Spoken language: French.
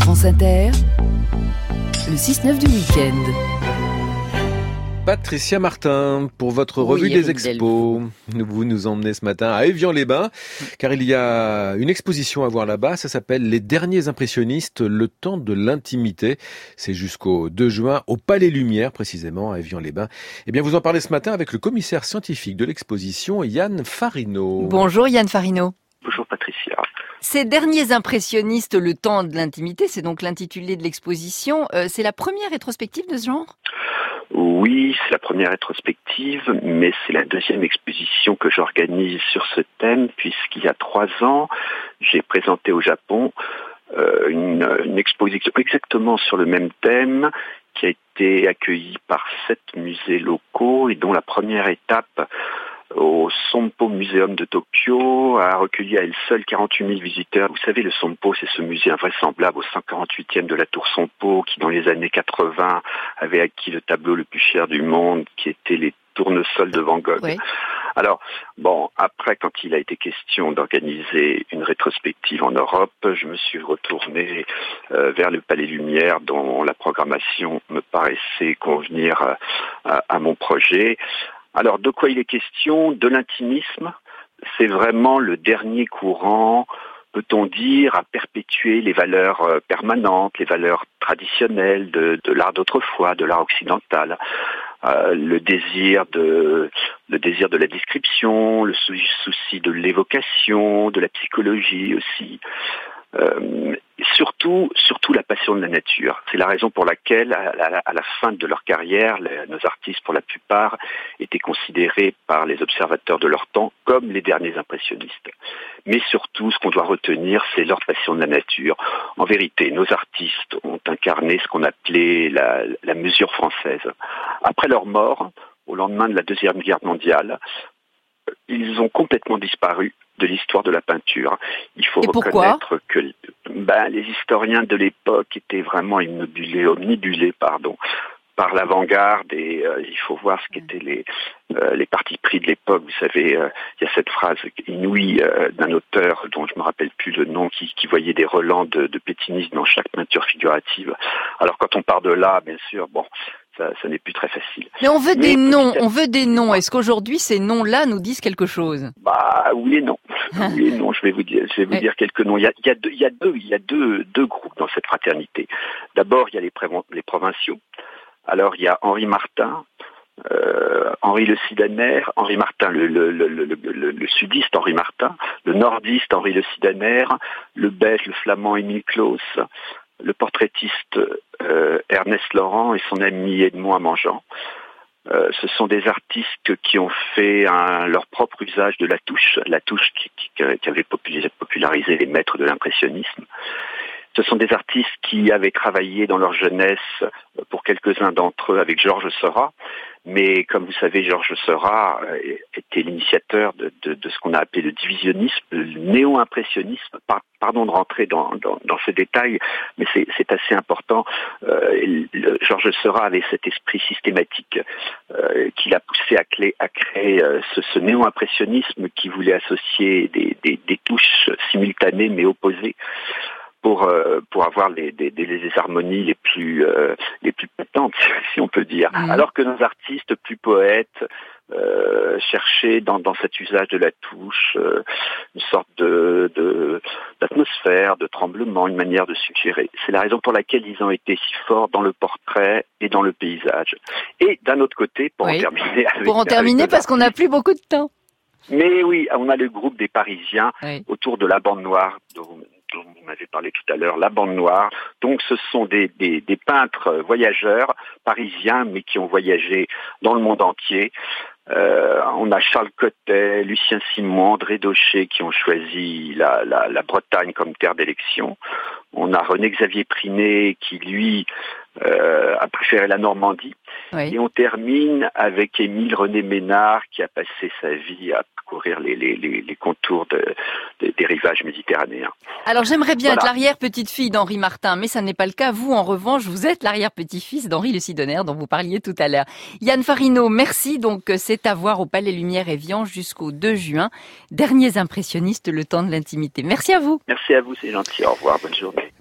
France Inter, le 6-9 du week-end. Patricia Martin, pour votre Oui, revue des expos, vous nous emmenez ce matin à Évian-les-Bains, car il y a une exposition à voir là-bas, ça s'appelle Les derniers impressionnistes, le temps de l'intimité. C'est jusqu'au 2 juin au Palais Lumière, précisément, à Évian-les-Bains. Eh bien, vous en parlez ce matin avec le commissaire scientifique de l'exposition, Yann Farino. Bonjour Yann Farino. Bonjour Patricia. Ces derniers impressionnistes, le temps de l'intimité, c'est donc l'intitulé de l'exposition. Euh, c'est la première rétrospective de ce genre? Oui, c'est la première rétrospective, mais c'est la deuxième exposition que j'organise sur ce thème, puisqu'il y a trois ans, j'ai présenté au Japon euh, une, une exposition exactement sur le même thème, qui a été accueillie par sept musées locaux et dont la première étape au Sompo Museum de Tokyo a recueilli à elle seule 48 000 visiteurs. Vous savez, le Sompo, c'est ce musée invraisemblable au 148e de la tour Sompo qui, dans les années 80, avait acquis le tableau le plus cher du monde, qui était les tournesols de Van Gogh. Oui. Alors, bon, après, quand il a été question d'organiser une rétrospective en Europe, je me suis retourné euh, vers le Palais Lumière, dont la programmation me paraissait convenir euh, à, à mon projet. Alors, de quoi il est question? De l'intimisme. C'est vraiment le dernier courant, peut-on dire, à perpétuer les valeurs euh, permanentes, les valeurs traditionnelles de, l'art d'autrefois, de l'art occidental. Euh, le désir de le désir de la description, le sou- souci de l'évocation, de la psychologie aussi. Euh, et surtout, de la nature. C'est la raison pour laquelle, à la, à la fin de leur carrière, les- nos artistes, pour la plupart, étaient considérés par les observateurs de leur temps comme les derniers impressionnistes. Mais surtout, ce qu'on doit retenir, c'est leur passion de la nature. En vérité, nos artistes ont incarné ce qu'on appelait la, la mesure française. Après leur mort, au lendemain de la Deuxième Guerre mondiale, ils ont complètement disparu de l'histoire de la peinture. Il faut Et reconnaître que ben, les historiens de l'époque étaient vraiment immobulés, omnibulés, pardon, par l'avant-garde et euh, il faut voir ce qu'étaient les, euh, les partis pris de l'époque. Vous savez, euh, il y a cette phrase inouïe d'un auteur dont je me rappelle plus le nom qui, qui voyait des relents de, de pétinisme dans chaque peinture figurative. Alors quand on part de là, bien sûr, bon, ça, ça n'est plus très facile. Mais on veut Mais des noms, on veut des noms. Est-ce qu'aujourd'hui ces noms-là nous disent quelque chose? Bah oui et non. Oui et non. Je vais vous dire, je vais vous Oui. dire quelques noms. Il y a, il y a deux, il y a deux, il y a deux, deux groupes dans cette fraternité. D'abord, il y a les, provinciaux. Alors il y a Henri Martin, euh, Henri le Sidaner, Henri Martin, le, le, le, le, le- le sudiste Henri Martin, le nordiste Henri le Sidaner, le belge, le flamand Émile Claus, le portraitiste euh, Ernest Laurent et son ami Edmond Amangean. Euh, ce sont des artistes qui ont fait leur propre usage de la touche, la touche qui, avait popularisé les maîtres de l'impressionnisme. Ce sont des artistes qui avaient travaillé dans leur jeunesse, euh, pour quelques-uns d'entre eux, avec Georges Seurat. Mais comme vous savez, Georges Seurat euh, était l'initiateur de, ce qu'on a appelé le divisionnisme, le néo-impressionnisme. Par- pardon de rentrer dans, dans- dans ces détails, mais c'est assez important. Euh, Georges Seurat avait cet esprit systématique qui l'a poussé à, créer ce, néo-impressionnisme qui voulait associer des touches simultanées mais opposées pour euh, pour avoir les, des, des- harmonies les plus euh, les plus patentes si on peut dire alors que nos artistes plus poètes euh, cherchaient dans, dans cet usage de la touche euh, une sorte de de- d'atmosphère de tremblement une manière de suggérer c'est la raison pour laquelle ils ont été si forts dans le portrait et dans le paysage et d'un autre côté pour Oui. en terminer avec, Pour en terminer, parce qu'on n'a plus beaucoup de temps. mais oui, on a le groupe des Parisiens Oui. autour de la bande noire dont, dont vous m'avez parlé tout à l'heure, la bande noire. Donc ce sont des, des, des peintres voyageurs parisiens mais qui ont voyagé dans le monde entier. Euh, on a Charles Cotet, Lucien Simon, André Daucher qui ont choisi la, la, la Bretagne comme terre d'élection. On a René Xavier Priné qui lui euh, a préféré la Normandie. Et on termine avec Émile René Ménard qui a passé sa vie à parcourir les, les, les, contours de, des rivages méditerranéens. Alors j'aimerais bien être l'arrière-petite-fille d'Henri Martin, mais ça n'est pas le cas. Vous, en revanche, vous êtes l'arrière-petit-fils d'Henri Le Sidonnaire dont vous parliez tout à l'heure. Yann Farino, merci. Donc c'est à voir au Palais Lumière Évian jusqu'au 2 juin. Derniers impressionnistes, le temps de l'intimité. Merci à vous. Merci à vous, c'est gentil. Au revoir, bonne journée.